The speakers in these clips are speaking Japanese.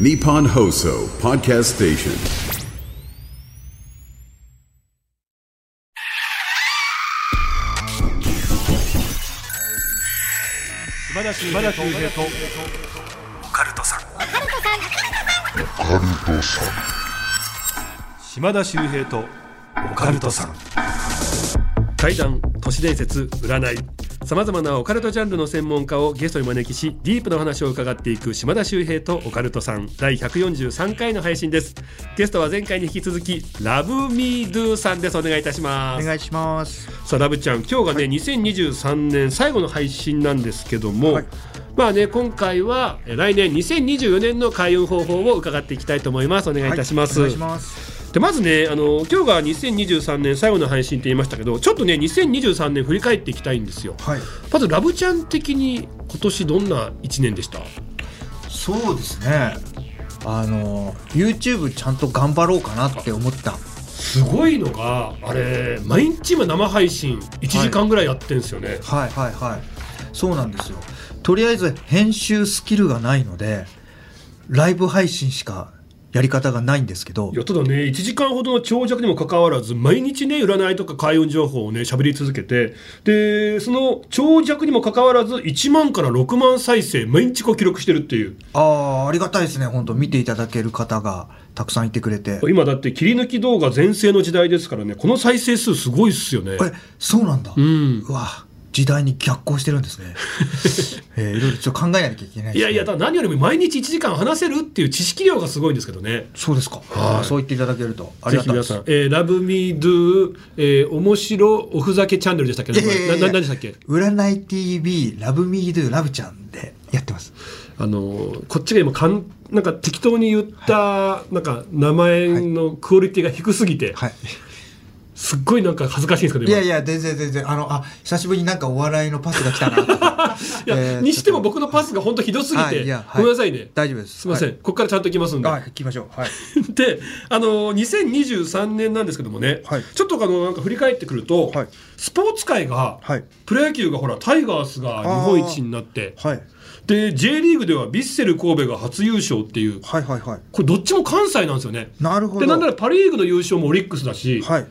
ニポンホーソーパーキャストステーション島田秀平とオカルトさん島田秀平とオカルトさん怪談都市伝説占いさまざまなオカルトジャンルの専門家をゲストに招きしディープな話を伺っていく島田秀平とオカルトさん第143回の配信です。ゲストは前回に引き続きラブミードゥさんです。お願いいたします。お願いします。さあラブちゃん今日がね、2023年最後の配信なんですけども、はい。まあね今回はえ来年2024年の開運方法を伺っていきたいと思います。お願いいたします、お願いします。でまずねあの今日が2023年最後の配信って言いましたけどちょっとね2023年振り返っていきたいんですよはい。まずラブちゃん的に今年どんな1年でした？そうですね。あの YouTube ちゃんと頑張ろうかなって思った。すごいのがあれ毎日今生配信1時間ぐらいやってんですよね、はいはいはい。そうなんですよ。とりあえず編集スキルがないのでライブ配信しかやり方がないんですけどい。やただね1時間ほどの長尺にもかかわらず毎日ね占いとか開運情報をね喋り続けてでその長尺にもかかわらず1万から6万再生毎日こう記録してるっていうああありがたいですね。本当見ていただける方がたくさんいてくれて。今だって切り抜き動画全盛の時代ですからねこの再生数すごいっすよねえそうなんだ。うんうわ時代に逆行してるんですね。えーいろいろちょっと考えなきゃいけないね。いやいや何よりも毎日1時間話せるっていう知識量がすごいんですけどねそうですか。あーそう言っていただけるとありがたいですぜひ皆さん、。えーラブミードゥ、えー、面白おふざけチャンネルでしたっけ、いやいやいやいやなな何でしたっけ？占い TV ラブミードゥラブちゃんでやってます。あのーこっちが今かんなんか適当に言った、なんか名前のクオリティが低すぎて、はい。すっごいなんか恥ずかしいんですけど今いやいや全然全然あのあ久しぶりになんかお笑いのパスが来たな。いやえーにしても僕のパスが本当ひどすぎて、はいごめんなさいね大丈夫です。すみません、はいここからちゃんといきますんで、あ行きましょう。はい。であのー2023年なんですけどもね、はいちょっとあのなんか振り返ってくると、はいスポーツ界が、はいプロ野球がほらタイガースが日本一になってはいで J リーグではヴィッセル神戸が初優勝っていうはいはいはい。これどっちも関西なんですよねなるほど。でなんならパ・リーグの優勝もオリックスだし、はい。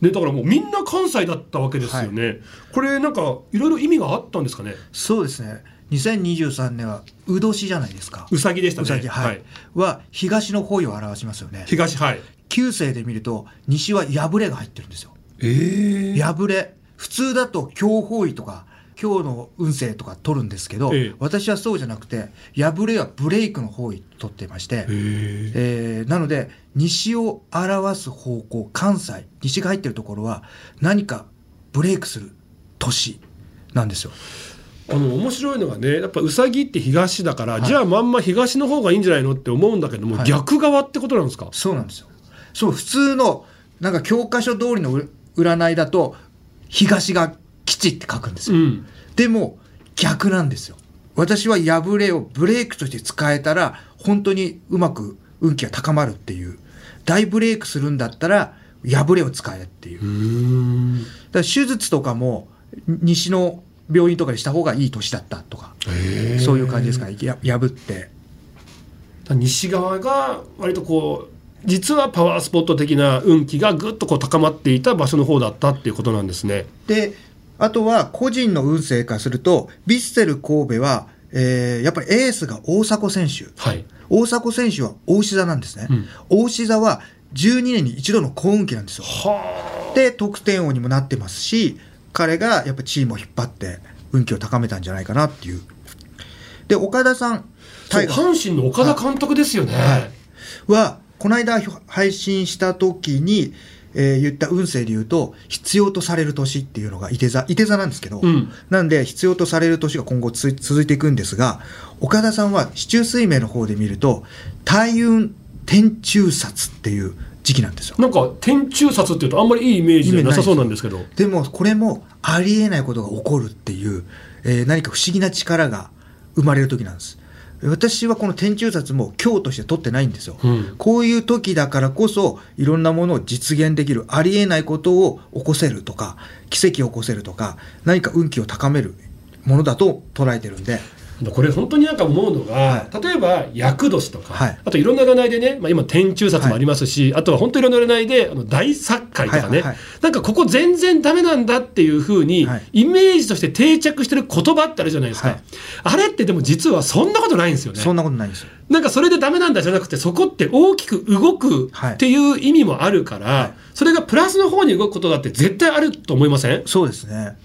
ね、だからもうみんな関西だったわけですよね、これなんかいろいろ意味があったんですかね？そうですね。2023年はう年じゃないですか。うさぎでしたね。うさぎはい、は東の方位を表しますよね。東はい。旧世で見ると西は破れが入ってるんですよ。ええ破れ。普通だと強方位とか今日の運勢とか取るんですけど、ええ。私はそうじゃなくて破れはブレイクの方位取ってまして、え。ーなので西を表す方向関西西が入ってるところは何かブレイクする年なんですよ。あの面白いのがねやっぱうさぎって東だから、じゃあまんま東の方がいいんじゃないのって思うんだけども、はい。逆側ってことなんですか？そうなんですよ。そう普通のなんか教科書通りのう占いだと東が基地って書くんですよ。うんでも逆なんですよ。私は破れをブレイクとして使えたら本当にうまく運気が高まるっていう大ブレイクするんだったら破れを使えっていう。うだから手術とかも西の病院とかでした方がいい年だったとかそういう感じですかねや破って。西側が割とこう実はパワースポット的な運気がぐっとこう高まっていた場所の方だったっていうことなんですね。であとは個人の運勢からするとヴィッセル神戸は、えーやっぱりエースが大迫選手。はい。大迫選手は大志座なんですね、うん。大志座は12年に一度の幸運期なんですよ。はで得点王にもなってますし彼がやっぱチームを引っ張って運気を高めたんじゃないかなっていう。で岡田さん阪神の岡田監督ですよね。はい。はこの間配信した時に、えー言った運勢で言うと必要とされる年っていうのがいて座いて座なんですけど、うん。なんで必要とされる年が今後つ続いていくんですが岡田さんは市中水明の方で見ると大運天中殺っていう時期なんですよ。なんか天中殺っていうとあんまりいいイメージなさそうなんですけど。でもこれもありえないことが起こるっていう、えー何か不思議な力が生まれる時なんです私はこの天中殺も今日として取ってないんですよ、うん。こういう時だからこそいろんなものを実現できるありえないことを起こせるとか奇跡を起こせるとか何か運気を高めるものだと捉えてるんでこれ本当になんか思うのが、は例えば厄年とか、はい。あといろんな占いでね、まあ、今天中札もありますし、あとは本当いろんな占いであの大殺界とかね、はいはいはい。なんかここ全然ダメなんだっていうふうに、はい。イメージとして定着してる言葉ってあるじゃないですか、はい。あれってでも実はそんなことないんですよね。そんなことないんですよ。なんかそれでダメなんだじゃなくてそこって大きく動くはい。っていう意味もあるから、はい。それがプラスの方に動くことだって絶対あると思いません？そうですね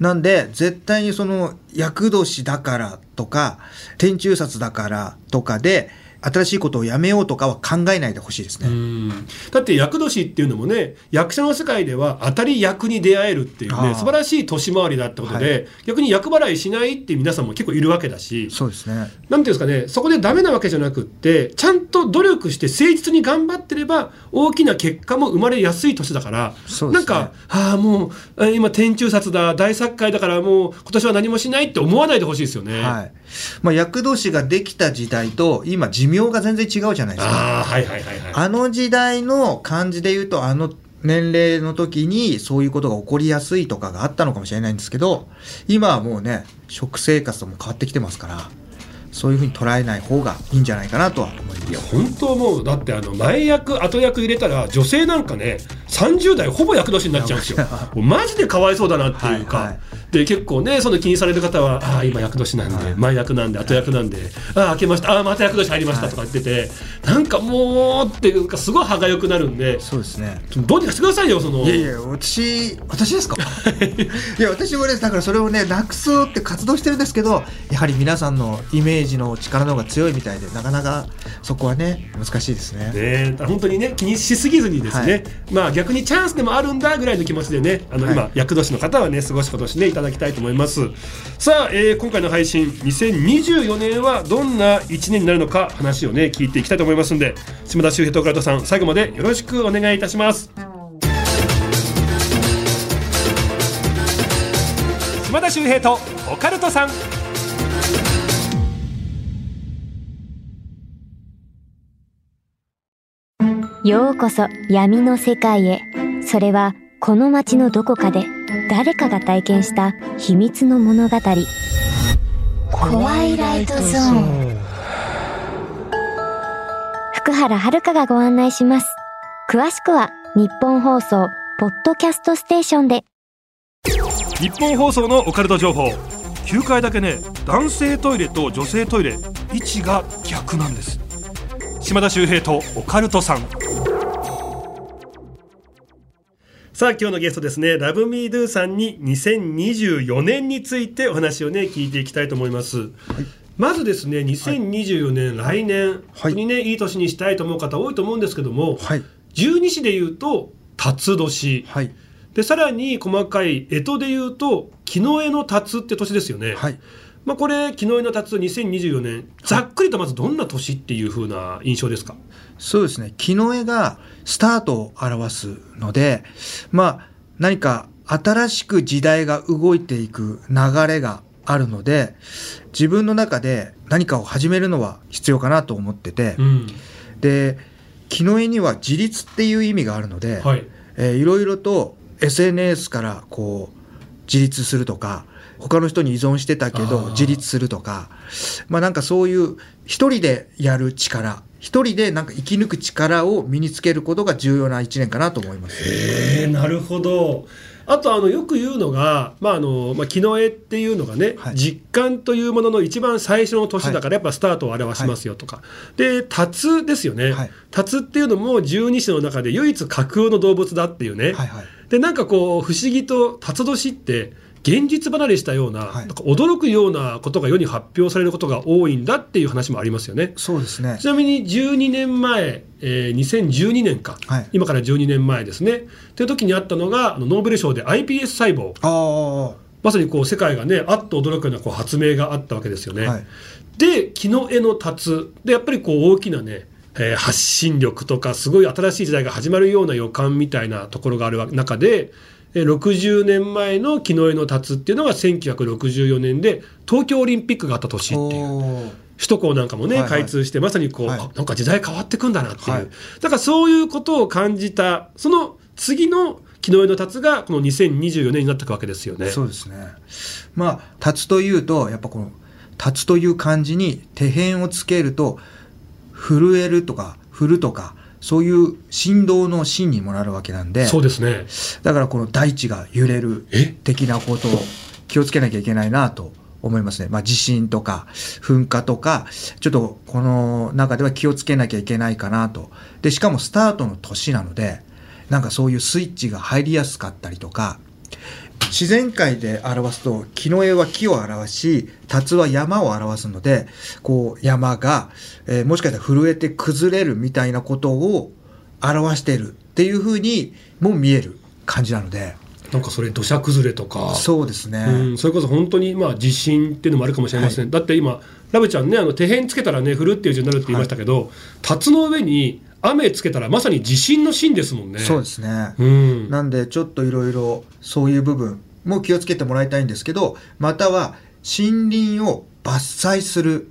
なんで絶対にその厄年だからとか天中札だからとかで新しいことをやめようとかは考えないでほしいですね、うん。だって厄年っていうのもね役者の世界では当たり役に出会えるっていうね素晴らしい年回りだってことで、はい。逆に厄払いしないっていう皆さんも結構いるわけだし。そうですね。なんていうんですかねそこでダメなわけじゃなくってちゃんと努力して誠実に頑張ってれば大きな結果も生まれやすい年だから、そうですね。なんかああもうあ今天中札だ大作界だからもう今年は何もしないって思わないでほしいですよね。はい。まあ、厄年ができた時代と今寿命が全然違うじゃないですかああはいはいはいはい。あの時代の感じで言うとあの年齢の時にそういうことが起こりやすいとかがあったのかもしれないんですけど今はもうね食生活とも変わってきてますからそういうふうに捉えない方がいいんじゃないかなとは思います。本当もうだってあの前役後役入れたら女性なんかね30代ほぼ役年になっちゃうんですよ。マジでかわいそうだなっていうか、はいはい。で結構ねその気にされる方はああ今役年なんで、前役なんで後役なんでああ明けましたああまた役年入りましたとか言ってて、なんかもうっていうかすごい歯がゆくなるんでそうですね。どうにかしてくださいよその。いやいや私私ですか？いや私もねだからそれをねなくそうって活動してるんですけどやはり皆さんのイメージの力の方が強いみたいでなかなかそこはね難しいですね。ね、本当にね気にしすぎずにですね、はい。まあ逆にチャンスでもあるんだぐらいの気持ちでねあのはい。今厄年の方はね過ごし今年ねいただきたいと思います。さあ、えー今回の配信2024年はどんな1年になるのか話をね聞いていきたいと思いますんで島田秀平と倉田さん最後までよろしくお願いいたします。島田秀平とオカルトさんようこそ闇の世界へ。それはこの街のどこかで誰かが体験した秘密の物語。怖いライトゾーン。福原遥がご案内します。詳しくは日本放送ポッドキャストステーションで。日本放送のオカルト情報9階だけね男性トイレと女性トイレ位置が逆なんです島田秀平とオカルトさん。さあ今日のゲストですね。ラブミードゥさんに2024年についてお話をね聞いていきたいと思います、まずですね2024年、来年、はい。本当にねいい年にしたいと思う方多いと思うんですけども、はい。十二支で言うと辰年、はい。でさらに細かい干支で言うと木の絵の辰って年ですよね、はいまあ、これ木の絵の辰2024年ざっくりとまずどんな年っていう風な印象ですか、そうですね。木の絵がスタートを表すのでまあ何か新しく時代が動いていく流れがあるので自分の中で何かを始めるのは必要かなと思ってて、うん。で木の絵には自立っていう意味があるので、はい。えーいろいろと SNS からこう自立するとか他の人に依存してたけど自立するとか。まあなんかそういう一人でやる力。一人でなんか生き抜く力を身につけることが重要な一年かなと思います。えー、なるほど。あとあのよく言うのが、まああのまあ、木の絵っていうのがね、はい。実感というものの一番最初の年だからやっぱスタートを表しますよとか、で辰ですよね、はい。辰っていうのも十二支の中で唯一架空の動物だっていうね、はいはい。でなんかこう不思議と辰年って現実離れしたような,、はい。なんか驚くようなことが世に発表されることが多いんだっていう話もありますよね。そうですね。ちなみに12年前、えー2012年か、はい。今から12年前ですね。という時にあったのがノーベル賞で iPS 細胞。あまさにこう世界がねあっと驚くようなこう発明があったわけですよね。はい。で木の絵の辰でやっぱりこう大きなね、えー発信力とかすごい新しい時代が始まるような予感みたいなところがあるわ中で。えー60年前の木の絵の辰っていうのが1964年で東京オリンピックがあった年っていう。首都高なんかもね、はいはい。開通してまさにこう、はい。あなんか時代変わってくんだなっていう、はい。だからそういうことを感じたその次の木の絵の辰がこの2024年になっていくわけですよね。そうですね。まあ、辰というと、やっぱこの、立つという漢字に手辺をつけると震えるとか振るとかそういう振動の芯にもなるわけなんでそうですねだからこの大地が揺れるえ？的なことを気をつけなきゃいけないなと思いますね。まあ地震とか噴火とか、ちょっとこの中では気をつけなきゃいけないかなと。で、しかもスタートの年なので、なんかそういうスイッチが入りやすかったりとか、自然界で表すと、木の絵は木を表し、竜は山を表すので、こう山が、えーもしかしたら震えて崩れるみたいなことを表しているっていうふうにも見える感じなので、なんかそれ土砂崩れとか。そうですね。うん、それこそ本当にまあ地震っていうのもあるかもしれません、だって今ラブちゃんねあの手辺つけたらね降るっていう字になるって言いましたけど、辰の上に雨つけたらまさに地震の震ですもんね。そうですね。うん。なんでちょっといろいろそういう部分も気をつけてもらいたいんですけどまたは森林を伐採する。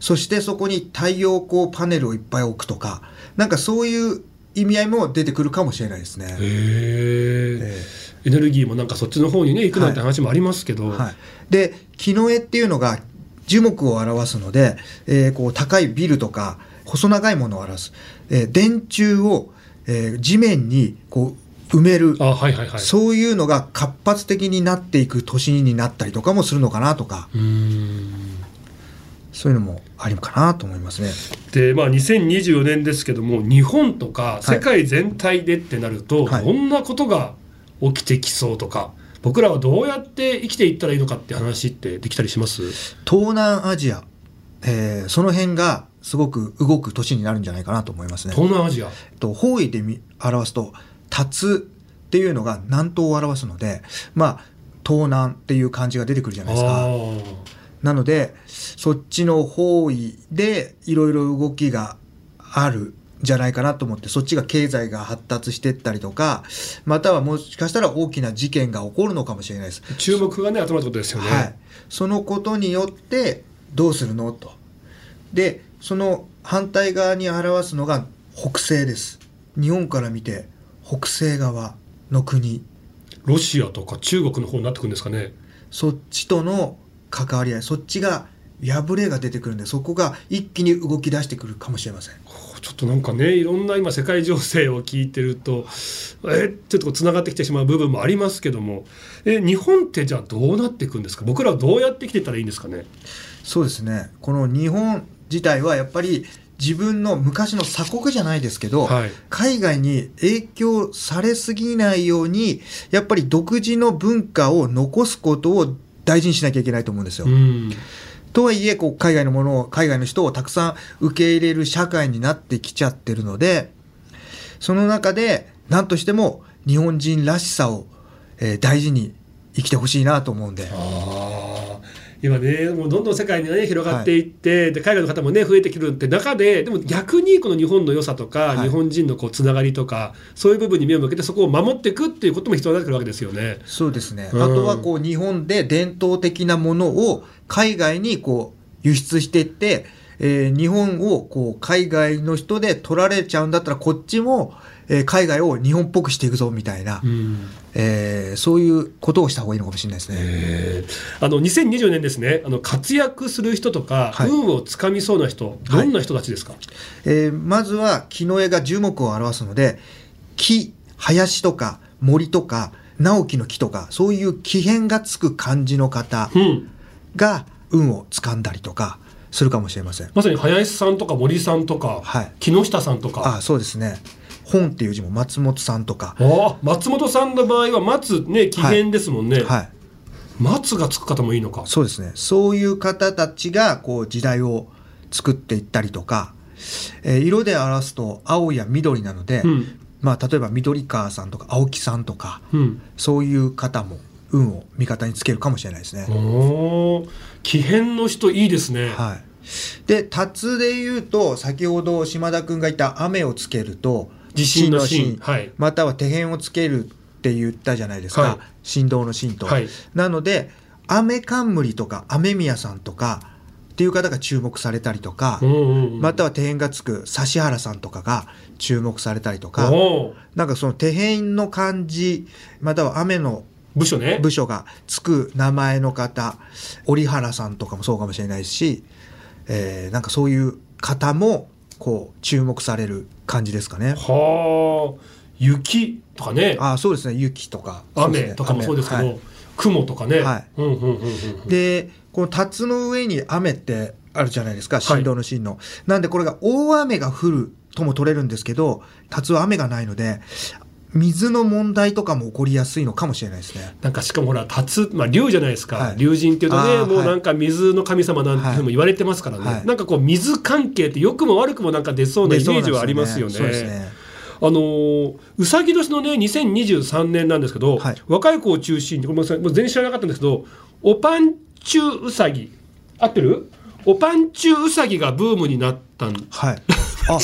そしてそこに太陽光パネルをいっぱい置くとか。なんかそういう意味合いも出てくるかもしれないですね。へええ。エネルギーもなんかそっちの方にね行くなんて話もありますけど、はい、で木の絵っていうのが樹木を表すので、えーこう高いビルとか細長いものを表す、えー電柱を、えー地面にこう埋める。あはいはいはい。そういうのが活発的になっていく年になったりとかもするのかなとか、そういうのもありかなと思いますね。でまあ2024年ですけども日本とか世界全体でってなると、はい。どんなことが起きてきそうとか僕らはどうやって生きていったらいいのかって話ってできたりします？東南アジア、えーその辺がすごく動く年になるんじゃないかなと思いますね。東南アジアと方位で見表すと「立つ」っていうのが南東を表すのでまあ東南っていう漢字が出てくるじゃないですあか。ーなのでそっちの方位でいろいろ動きがあるんじゃないかなと思ってそっちが経済が発達していったりとかまたはもしかしたら大きな事件が起こるのかもしれないです。注目がね集まることですよね、はい、そのことによってどうするの？と。でその反対側に表すのが北西です。日本から見て北西側の国。ロシアとか中国の方になってくるんですかね。そっちとの関わり合い。そっちが破れが出てくるんでそこが一気に動き出してくるかもしれません。ちょっとなんかねいろんな今世界情勢を聞いてるとえちょっとつながってきてしまう部分もありますけども。え日本ってじゃあどうなっていくんですか？僕らはどうやって生きてたらいいんですかね？そうですね。この日本自体はやっぱり自分の昔の鎖国じゃないですけど、はい海外に影響されすぎないようにやっぱり独自の文化を残すことを大事にしなきゃいけないと思うんですよ。うんとはいえこう海外のものを海外の人をたくさん受け入れる社会になってきちゃってるのでその中で何としても日本人らしさを、えー大事に生きてほしいなと思うんで。今ねもうどんどん世界にね広がってい。って、で海外の方もね増えてくるって中ででも逆にこの日本の良さとか、はい。日本人のこうつながりとかそういう部分に目を向けてそこを守っていくっていうことも必要になってくるわけですよね。そうですね。うん。あとはこう日本で伝統的なものを海外にこう輸出していって、えー日本をこう海外の人で取られちゃうんだったらこっちも、えー海外を日本っぽくしていくぞみたいな、うんえーそういうことをした方がいいのかもしれないですね。えー。あの2024年ですね。あの活躍する人とか、はい。運をつかみそうな人どんな人たちですか、えーまずは木の絵が樹木を表すので木林とか森とか直樹の木とかそういう木片がつく漢字の方うん。が運を掴んだりとかするかもしれません。まさに林さんとか森さんとか、はい。木下さんとか。あそうですね本っていう字も松本さんとか、松本さんの場合は松ね木片ですもんね、はい、松がつく方もいいのか。そうですね。そういう方たちがこう時代を作っていったりとか、えー色で表すと青や緑なので、うん。まあ、例えば緑川さんとか青木さんとかうん。そういう方も運を味方につけるかもしれないですね。おー。木片の人いいですね、はい、で辰で言うと先ほど島田君が言った雨をつけると地震の震震はい。または手辺をつけるって言ったじゃないですか、はい。振動の震と、はい。なので雨冠とか雨宮さんとかっていう方が注目されたりとか、うんうんうん。または手辺がつく指原さんとかが注目されたりとかなんかその手辺の漢字または雨の部署ね。部署がつく名前の方折原さんとかもそうかもしれないし、えーなんかそういう方もこう注目される感じですかね。はあ。雪とかね。あそうですね。雪とか。雨とかもそうですけど雨はい。雲とかね、はい。うんうんうんうんでこの辰の上に雨ってあるじゃないですか。振動の進路、なんでこれが大雨が降るとも取れるんですけど辰は雨がないので水の問題とかも起こりやすいのかもしれないですね。なんかしかもほら竜、まあ、竜じゃないですか、はい。竜神っていうとねもうなんか水の神様なんていうのも言われてますからね、はい。なんかこう水関係って良くも悪くもなんか出そうなイメージはありますよね。そうですね。あのーうさぎ年のね2023年なんですけど、はい。若い子を中心にこれもさもう全然知らなかったんですけどおパンチュうさぎ合ってる？おパンチュうさぎがブームになったんはい。あ、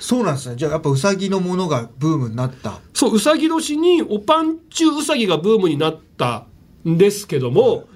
そうなんですね。じゃあやっぱウサギのものがブームになった。そううさぎ年におパンチュうさぎがブームになったんですけども、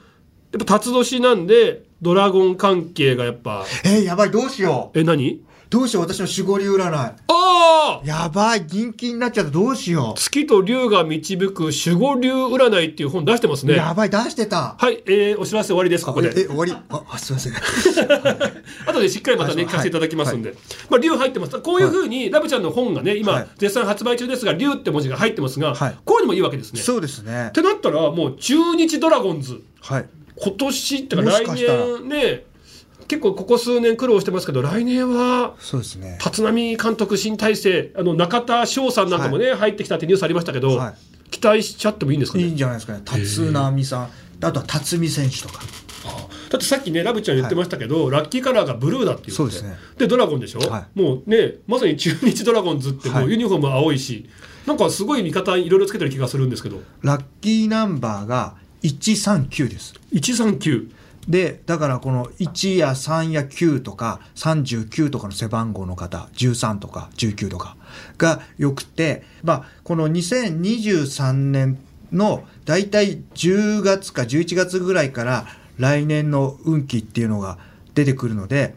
やっぱ辰年なんでドラゴン関係がやっぱえー、やばいどうしよう。え何？どうしよう私の守護竜占い。ああやばい人気になっちゃったどうしよ月と竜が導く守護竜占いっていう本出してますう。ねやばい出してた。はい、えー、お知らせ終わりですここでええ終わり？あ、あすいません。後でしっかりまたね、はい聞かせていただきますんで、まあ、竜入ってます。こういうふうに、ラブちゃんの本がね、今、はい絶賛発売中ですが、竜って文字が入ってますが、はいこういうのもいいわけですね。っそうですね。てなったら、もう中日ドラゴンズ、はい。今年ってか来年ね、結構ここ数年苦労してますけど、来年は、そうですね。立浪監督新体制、あの中田翔さんなんかもね、入ってきたってニュースありましたけど、はい期待しちゃってもいいんですかね？いいんじゃないですかね。辰波さん。あとは辰巳選手とか。だってさっきねラブちゃん言ってましたけど、ラッキーカラーがブルーだって言ってそうですねでドラゴンでしょ、はもうねまさに中日ドラゴンズってもはいうユニフォーム青いし、なんかすごい見方いろいろつけてる気がするんですけどラッキーナンバーが139です。139でだからこの1や3や9とか39とかの背番号の方13とか19とかがよくて、まあ、この2023年の大体10月か11月ぐらいから来年の運気っていうのが出てくるので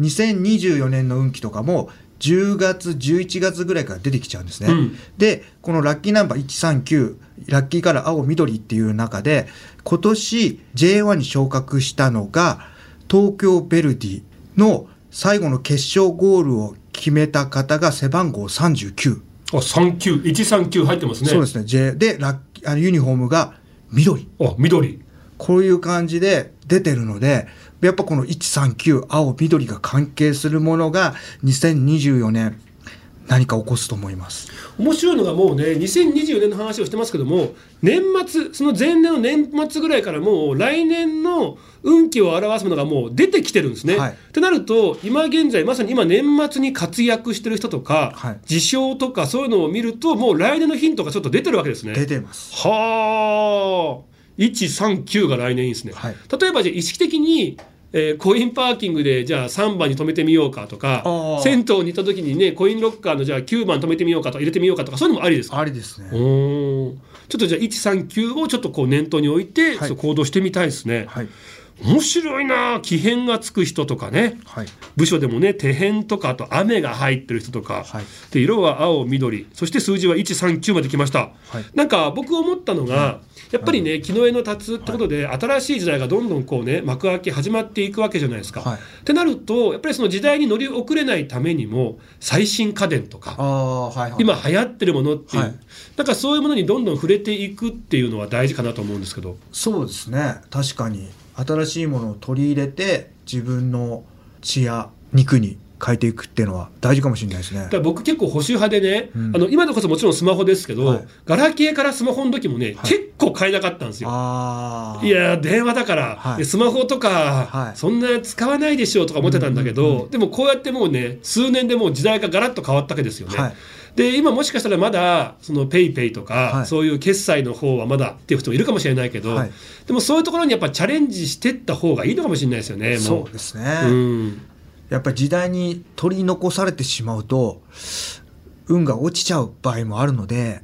2024年の運気とかも10月11月ぐらいから出てきちゃうんですね。うんでこのラッキーナンバー139ラッキーカラー青緑っていう中で今年 J1 に昇格したのが東京ヴェルディの最後の決勝ゴールを決めた方が背番号39、あ39 139入ってますね。そうですね。J でラッあのユニフォームが緑。あ緑。こういう感じで出てるのでやっぱこの139青緑が関係するものが2024年何か起こすと思います？面白いのがもうね2024年の話をしてますけども年末その前年の年末ぐらいからもう来年の運気を表すものがもう出てきてるんですね。はいってなると今現在まさに今年末に活躍してる人とか、はい事象とかそういうのを見るともう来年のヒントがちょっと出てるわけですね。出てます。はあ139が来年いいですね、はい例えばじゃあ意識的に、えーコインパーキングでじゃあ3番に止めてみようかとか銭湯に行った時にねコインロッカーのじゃあ9番止めてみようかとか入れてみようかとかそういうのもありです。かありですね。ちょっとじゃあ139をちょっとこう念頭に置いて、はい。行動してみたいですね、はい。面白いな奇変がつく人とかねはい。部署でもね手変とかあと雨が入ってる人とか、はいで色は青緑そして数字は139まで来ました、はいなんか僕思ったのが、やっぱりね木の絵の立つってことで、新しい時代がどんどんこうね幕開け始まっていくわけじゃないですか。はいってなるとやっぱりその時代に乗り遅れないためにも最新家電とかはいはい。今流行ってるものっていう、はいなんかそういうものにどんどん触れていくっていうのは大事かなと思うんですけど。そうですね。確かに。新しいものを取り入れて、自分の血や肉に変えていくっていうのは大事かもしれないですね。僕結構保守派でね、うん。あの今でこそもちろんスマホですけど、はい。ガラケーからスマホの時もね、はい。結構買えなかったんですよ。いや電話だから、はい。でスマホとか、はい。そんな使わないでしょうとか思ってたんだけど、うんうんうんでもこうやってもうね数年でもう時代がガラッと変わったわけですよね。はいで今もしかしたらまだそのペイペイとか、はいそういう決済の方はまだっていう人もいるかもしれないけど、はいでもそういうところにやっぱチャレンジしてった方がいいのかもしれないですよね。もそうですね。うんやっぱり時代に取り残されてしまうと運が落ちちゃう場合もあるので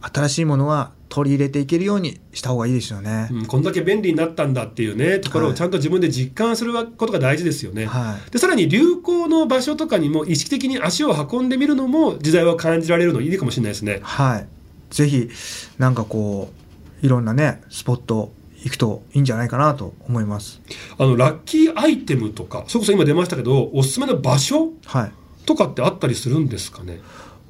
新しいものは取り入れていけるようにした方がいいですよね。うん、こんだけ便利になったんだっていうねところをはいちゃんと自分で実感することが大事ですよね。はいでさらに流行の場所とかにも意識的に足を運んでみるのも時代を感じられるのいいかもしれないですね。はい。ぜひなんかこういろんなねスポット行くといいんじゃないかなと思いますあのラッキーアイテムとかそれこそ今出ましたけどおすすめの場所はいとかってあったりするんですかね？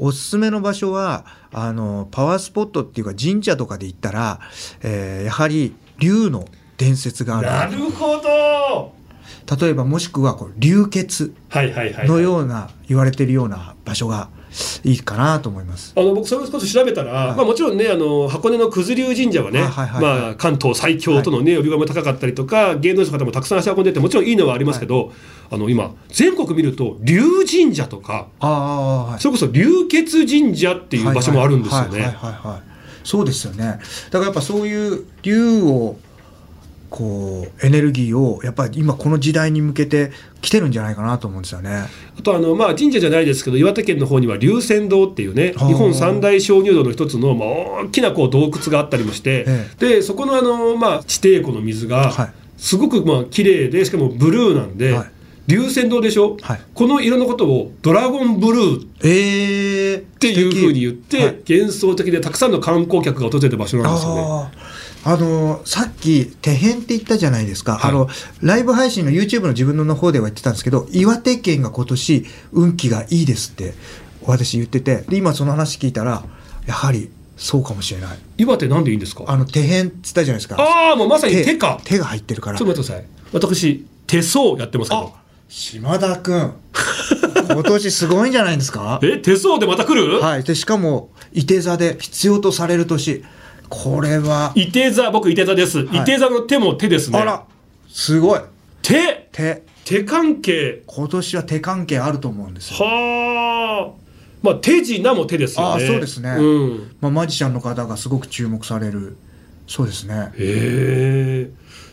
おすすめの場所はあのパワースポットっていうか神社とかで行ったら、えーやはり竜の伝説がある。るほど。例えばもしくはこう流血はいはいはい、のような言われてるような場所がいいかなと思います。あの僕それこそ調べたら、はいまあ、もちろんねあの箱根の九頭龍神社はね、あはいはいはいまあ、関東最強とのね呼び声も高かったりとか芸能人の方もたくさん足運んでてもちろんいいのはありますけど、あの今全国見ると龍神社とかああ、はいそれこそ流血神社っていう場所もあるんですよはいはいね。はいはいはいそうですよね。だからやっぱそういう竜をこうエネルギーをやっぱり今この時代に向けて来てるんじゃないかなと思うんですよね。あとあの、まあ、神社じゃないですけど岩手県の方には龍泉洞っていうね日本三大鍾乳洞の一つの、まあ、大きなこう洞窟があったりもして、えでそこのあの、まあ、地底湖の水がはい。すごくまあ綺麗でしかもブルーなんで、はい。龍泉洞でしょ、はい。この色のことをドラゴンブルーっええー、っていうふうに言って、はい。幻想的でたくさんの観光客が訪れる場所なんですよね。あのさっき手編って言ったじゃないですか、はい。あのライブ配信の YouTube の自分の方では言ってたんですけど岩手県が今年運気がいいですって私言ってて。で今その話聞いたらやはりそうかもしれない。岩手なんでいいんですか？あの手編って言ったじゃないですか。ああもうまさに手か。手が入ってるから。ちょっと待ってください。私手相やってますけど。島田君今年すごいんじゃないんですか？え手相でまた来る、はい。でしかもいて座で必要とされる年これは、いて座僕いて座です、はい。い、て座の手も手ですね。あら。すごい。手。手。手関係。今年は手関係あると思うんですよ。はあ。まあ手品も手ですよね。あそうですね。うん。まあ、マジシャンの方がすごく注目される。そうですね。へえ。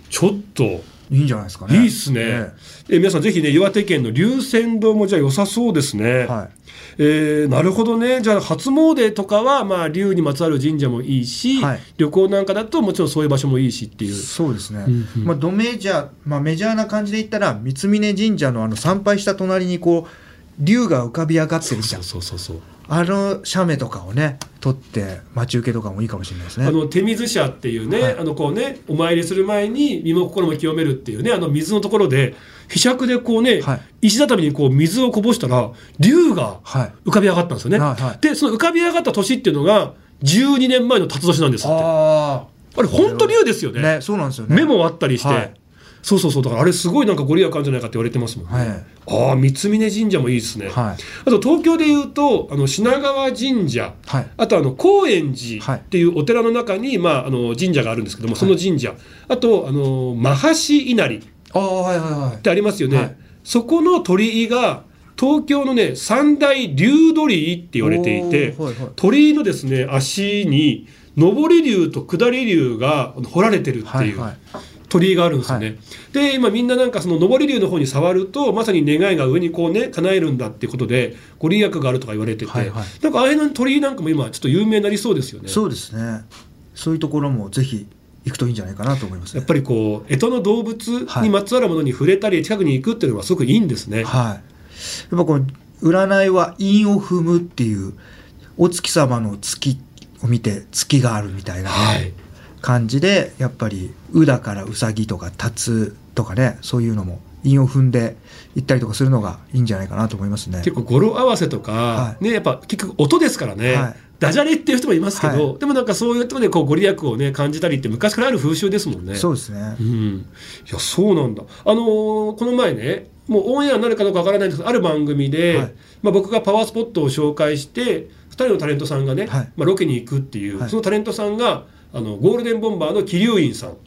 ちょっと。いいんじゃないですかね。いいっすね、ええ。皆さんぜひね岩手県の龍泉洞もじゃあ良さそうですね、えはいえーなるほどね。じゃあ初詣とかはまあ龍にまつわる神社もいいし、はい。旅行なんかだともちろんそういう場所もいいしっていう。そうですね、うんうん。まあ、ドメジャー、まあ、メジャーな感じで言ったら三峯神社のあの参拝した隣にこう竜が浮かび上がってるじゃん。そうそうそうそうあの写メとかをね撮って待ち受けとかもいいかもしれないですね。あの手水社っていうね、はい。あのこうねお参りする前に身も心も清めるっていうねあの水のところでひしゃくでこうね、はい。石畳にこう水をこぼしたら竜がはい。浮かび上がったんですよね、はいはい。でその浮かび上がった年っていうのが12年前の辰年なんですって。ああれ本当竜ですよね。ねそうなんですよね。目もあったりして、はいそうそうそうだからあれすごいなんかご利益あるんじゃないかって言われてますもんね、はい。ああ三峯神社もいいですね、はい。あと東京でいうとあの品川神社、はい。あとあの高円寺はいっていうお寺の中に、まあ、あの神社があるんですけども、その神社。あとあのマハシ稲荷っああはいはいはい。てありますよね、はい。そこの鳥居が東京のね三大竜鳥居って言われていて、はいはい。鳥居のですね足に上り竜と下り竜が彫られてるっていう。はいはい鳥居があるんですよね、はい。で今みんななんかその上り竜の方に触るとまさに願いが上にこうね叶えるんだっていうことでご利益があるとか言われてて、はいはい。なんかああいうの鳥居なんかも今ちょっと有名になりそうですよね。そうですね。そういうところもぜひ行くといいんじゃないかなと思いますね。やっぱりこう干支の動物にまつわるものに触れたり近くに行くっていうのはすごくいいんですね、はい。やっぱこの占いは陰を踏むっていうお月様の月を見て月があるみたいなね、はい感じでやっぱり「う」だからうさぎとか「たつ」とかねそういうのも陰を踏んで行ったりとかするのがいいんじゃないかなと思いますね。結構語呂合わせとか、はい。ねやっぱ結局音ですからね、はい。ダジャレっていう人もいますけど、はでもなんかそういうところでこうご利益をね感じたりって昔からある風習ですもんね。そうですね。う。ん、いやそうなんだ。あのーこの前ねもうオンエアになるかどうかわからないんですけどある番組で、はい。まあ、僕がパワースポットを紹介して2人のタレントさんがね、はい。まあ、ロケに行くっていう、はい。そのタレントさんがあのゴールデンボンバーの桐生院さん。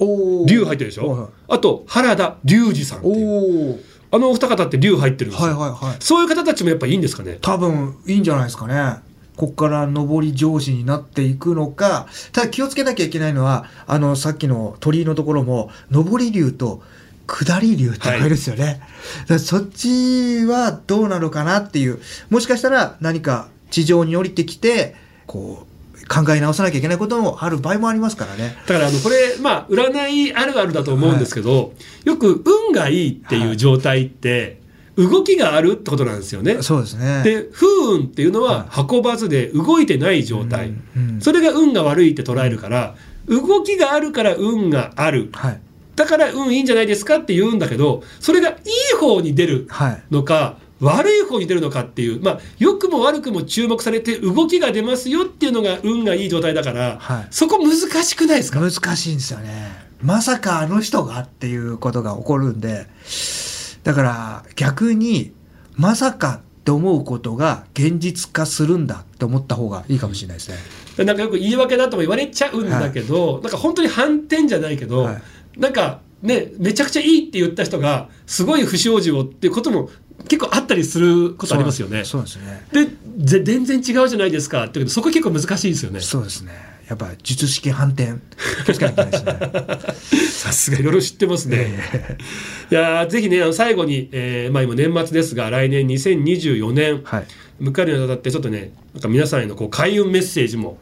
竜入ってるでしょ、はいはい。あと原田龍二さんっていう。あのお二方って竜入ってるんですよ、はいはいはい。そういう方たちもやっぱいいんですかね？多分いいんじゃないですかね。ここから上り上司になっていくのか、ただ気をつけなきゃいけないのは、あの、さっきの鳥居のところも、上り竜と下り竜って言われですよね。だからそっちはどうなのかなっていう、もしかしたら何か地上に降りてきて、こう、考え直さなきゃいけないこともある場合もありますからね。だからあのこれまあ占いあるあるだと思うんですけど、よく運がいいっていう状態って動きがあるってことなんですよね。そうですね。で不運っていうのは運ばずで動いてない状態、うんうんそれが運が悪いって捉えるから動きがあるから運がある。はい。だから運いいんじゃないですかって言うんだけどそれがいい方に出るはい。のか、悪い方に出るのかっていう、まあ、良くも悪くも注目されて動きが出ますよっていうのが運がいい状態だから、はい。そこ難しくないですか？難しいんですよね。まさかあの人がっていうことが起こるんでだから逆にまさかって思うことが現実化するんだって思った方がいいかもしれないですね、なんかよく言い訳だとも言われちゃうんだけど、なんか本当に反転じゃないけど、はい。なんかねめちゃくちゃいいって言った人がすごい不祥事をっていうことも結構あったりすることありますよね。そうですね。でぜ全然違うじゃないですか。って言うけどそこ結構難しいですよね。そうですね。やっぱ術式反転。気をつけなきゃいけないですね。さすがいろいろ知ってますね。いやーぜひねあの最後に、えーまあ、今年末ですが来年2024年、はい。迎えるにあたってちょっとねなんか皆さんへのこう開運メッセージも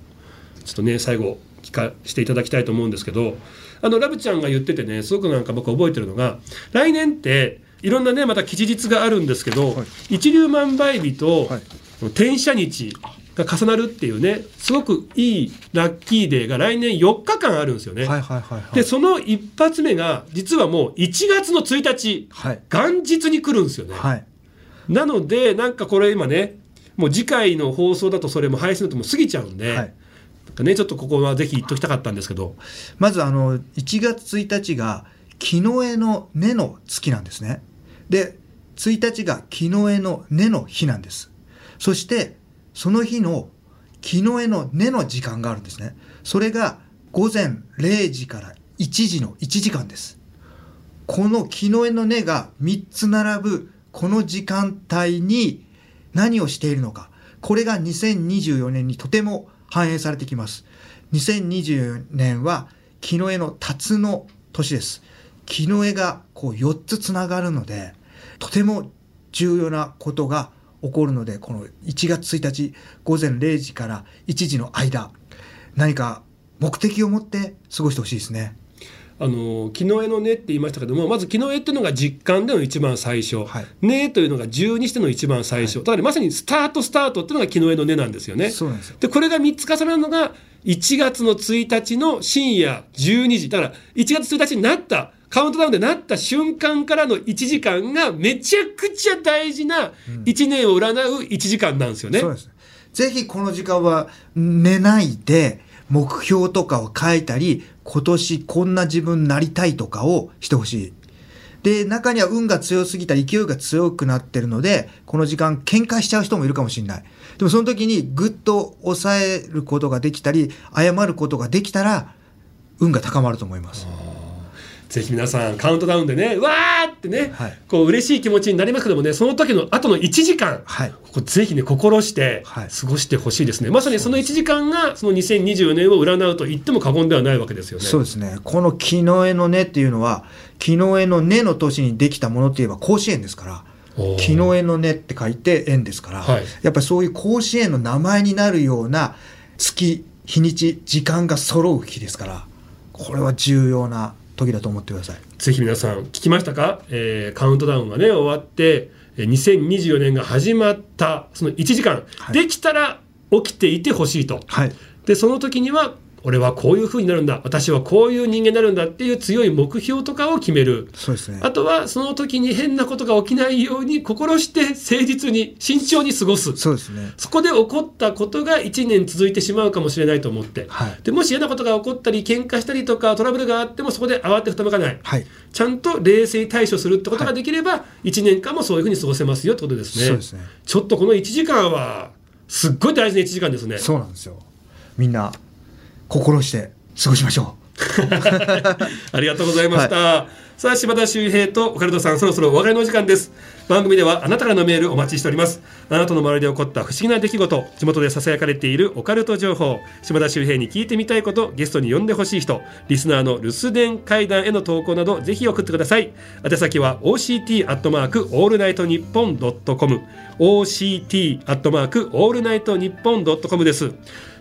ちょっとね最後聞かしていただきたいと思うんですけどあのラブちゃんが言っててねすごくなんか僕覚えてるのが来年っていろんなねまた吉日があるんですけど、はい。一粒万倍日とはい。転写日が重なるっていうねすごくいいラッキーデーが来年4日間あるんですよね。はいはいはいはい。でその一発目が実はもう1月の1日はい。元日に来るんですよね。はい。なのでなんかこれ今ねもう次回の放送だとそれも配信だともう過ぎちゃうんで、はい。ねちょっとここはぜひ言っときたかったんですけど。まずあの1月1日が木の絵の根の月なんですね。で1日が木の絵の根の日なんです。そしてその日の木の絵の根の時間があるんですね。それが午前0時から1時の1時間です。この木の絵の根が3つ並ぶこの時間帯に何をしているのか。これが2024年にとても反映されてきます。2024年は木の絵の辰の年です。木の絵がこう4つつながるので、とても重要なことが起こるので、この1月1日午前0時から1時の間、何か目的を持って過ごしてほしいですね。あの木の絵の根って言いましたけどもまず木の絵っていうのが実感での一番最初、はい。根というのが十にしての一番最初、だからまさにスタートスタートっていうのが木の絵の根なんですよね。でこれが3つ重なるのが1月の1日の深夜12時。だから1月1日になったカウントダウンでなった瞬間からの1時間がめちゃくちゃ大事な1年を占う1時間なんですよね。そうです。ぜひこの時間は寝ないで目標とかを書いたり、今年こんな自分になりたいとかをしてほしい。で、中には運が強すぎたり勢いが強くなってるので、この時間喧嘩しちゃう人もいるかもしれない。でもその時にぐっと抑えることができたり、謝ることができたら、運が高まると思います。ぜひ皆さんカウントダウンでねうわーってね、はいこう嬉しい気持ちになりますけどもねその時の後の1時間、はい。ここぜひね心してはい過ごしてほしいですね、まさにその1時間がその2024年を占うと言っても過言ではないわけですよね。そうですね。この木の絵の根っていうのは、木の絵の根の年にできたものっていえば甲子園ですから、木の絵の根って書いて縁ですから、はいやっぱりそういう甲子園の名前になるような月、日にち、時間が揃う日ですから、これは重要な時だと思ってください。ぜひ皆さん聞きましたか、えーカウントダウンがね終わってえー2024年が始まったその1時間、はいできたら起きていてほしいとはい。でその時には俺はこういう風になるんだ私はこういう人間になるんだっていう強い目標とかを決めるそうですね。あとはその時に変なことが起きないように心して誠実に慎重に過ごすそうですね。そこで起こったことが1年続いてしまうかもしれないと思って、はいでもし嫌なことが起こったり喧嘩したりとかトラブルがあってもそこで慌てふためかない、はい。ちゃんと冷静に対処するってことができれば、1年間もそういうふうに過ごせますよってことですね。そうですねちょっとこの1時間はすっごい大事な1時間ですね。そうなんですよ。みんな、心して過ごしましょ ありがとうございました。さあ、島田秀平とオカルトさん、そろそろお別れのお時間です。番組ではあなたからのメールお待ちしております。あなたの周りで起こった不思議な出来事、地元で囁かれているオカルト情報、島田秀平に聞いてみたいこと、ゲストに呼んでほしい人、リスナーの留守電怪談への投稿など、ぜひ送ってください。宛先は OCT アットマークオールナイトニッポンドットコム、OCT アットマークオールナイトニッポンドットコムです。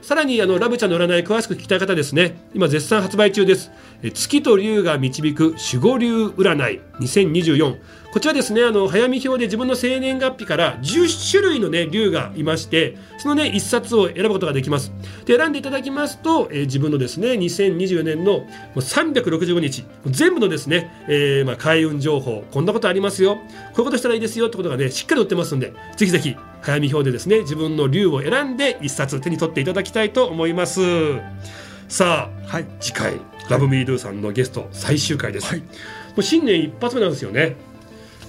さらにあのラブちゃんの占い詳しく聞きたい方ですね。今絶賛発売中です。月と竜が導く守護竜流占い。2024こちらですねあの早見表で自分の生年月日から10種類のね竜がいましてそのね一冊を選ぶことができます。で選んでいただきますと、えー、自分のですね2024年のもう365日。全部のですね、えー、まあ開運情報。こんなことありますよ。こういうことしたらいいですよってことがねしっかり載ってますんでぜひぜひ早見表でですね自分の竜を選んで一冊手に取っていただきたいと思います。さあ、はい、次回ラブミードゥさんのゲスト最終回です、はい、もう新年一発目なんですよね。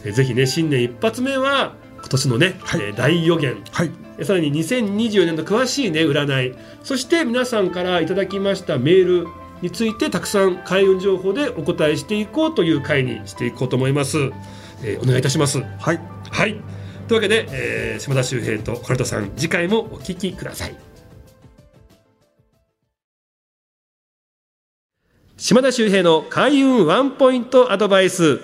えぜひね新年一発目は今年のね、はい、え大予言、はい、さらに2024年の詳しいね占い。そして皆さんからいただきましたメールについてたくさん開運情報でお答えしていこうという回にしていこうと思います、えー、お願いいたします。はい、はい、というわけで、えー、島田秀平とコルトさん次回もお聞きください。島田秀平の開運ワンポイントアドバイス。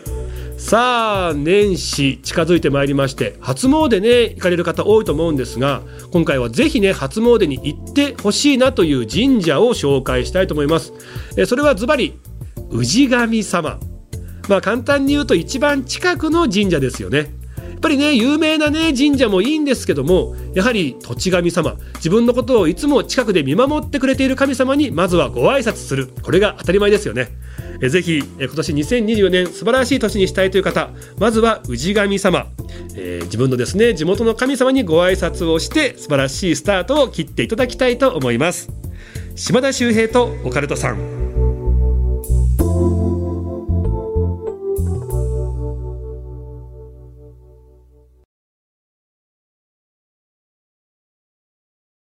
さあ年始近づいてまいりまして初詣ね行かれる方多いと思うんですが今回はぜひね初詣に行ってほしいなという神社を紹介したいと思います。えそれはズバリ氏神様。まあ簡単に言うと一番近くの神社ですよね。っぱりね有名なね神社もいいんですけどもやはり土地神様自分のことをいつも近くで見守ってくれている神様にまずはご挨拶する。これが当たり前ですよね。えぜひ今年2024年素晴らしい年にしたいという方まずは氏神様、えー、自分のですね地元の神様にご挨拶をして素晴らしいスタートを切っていただきたいと思います。島田秀平とオカルトさん。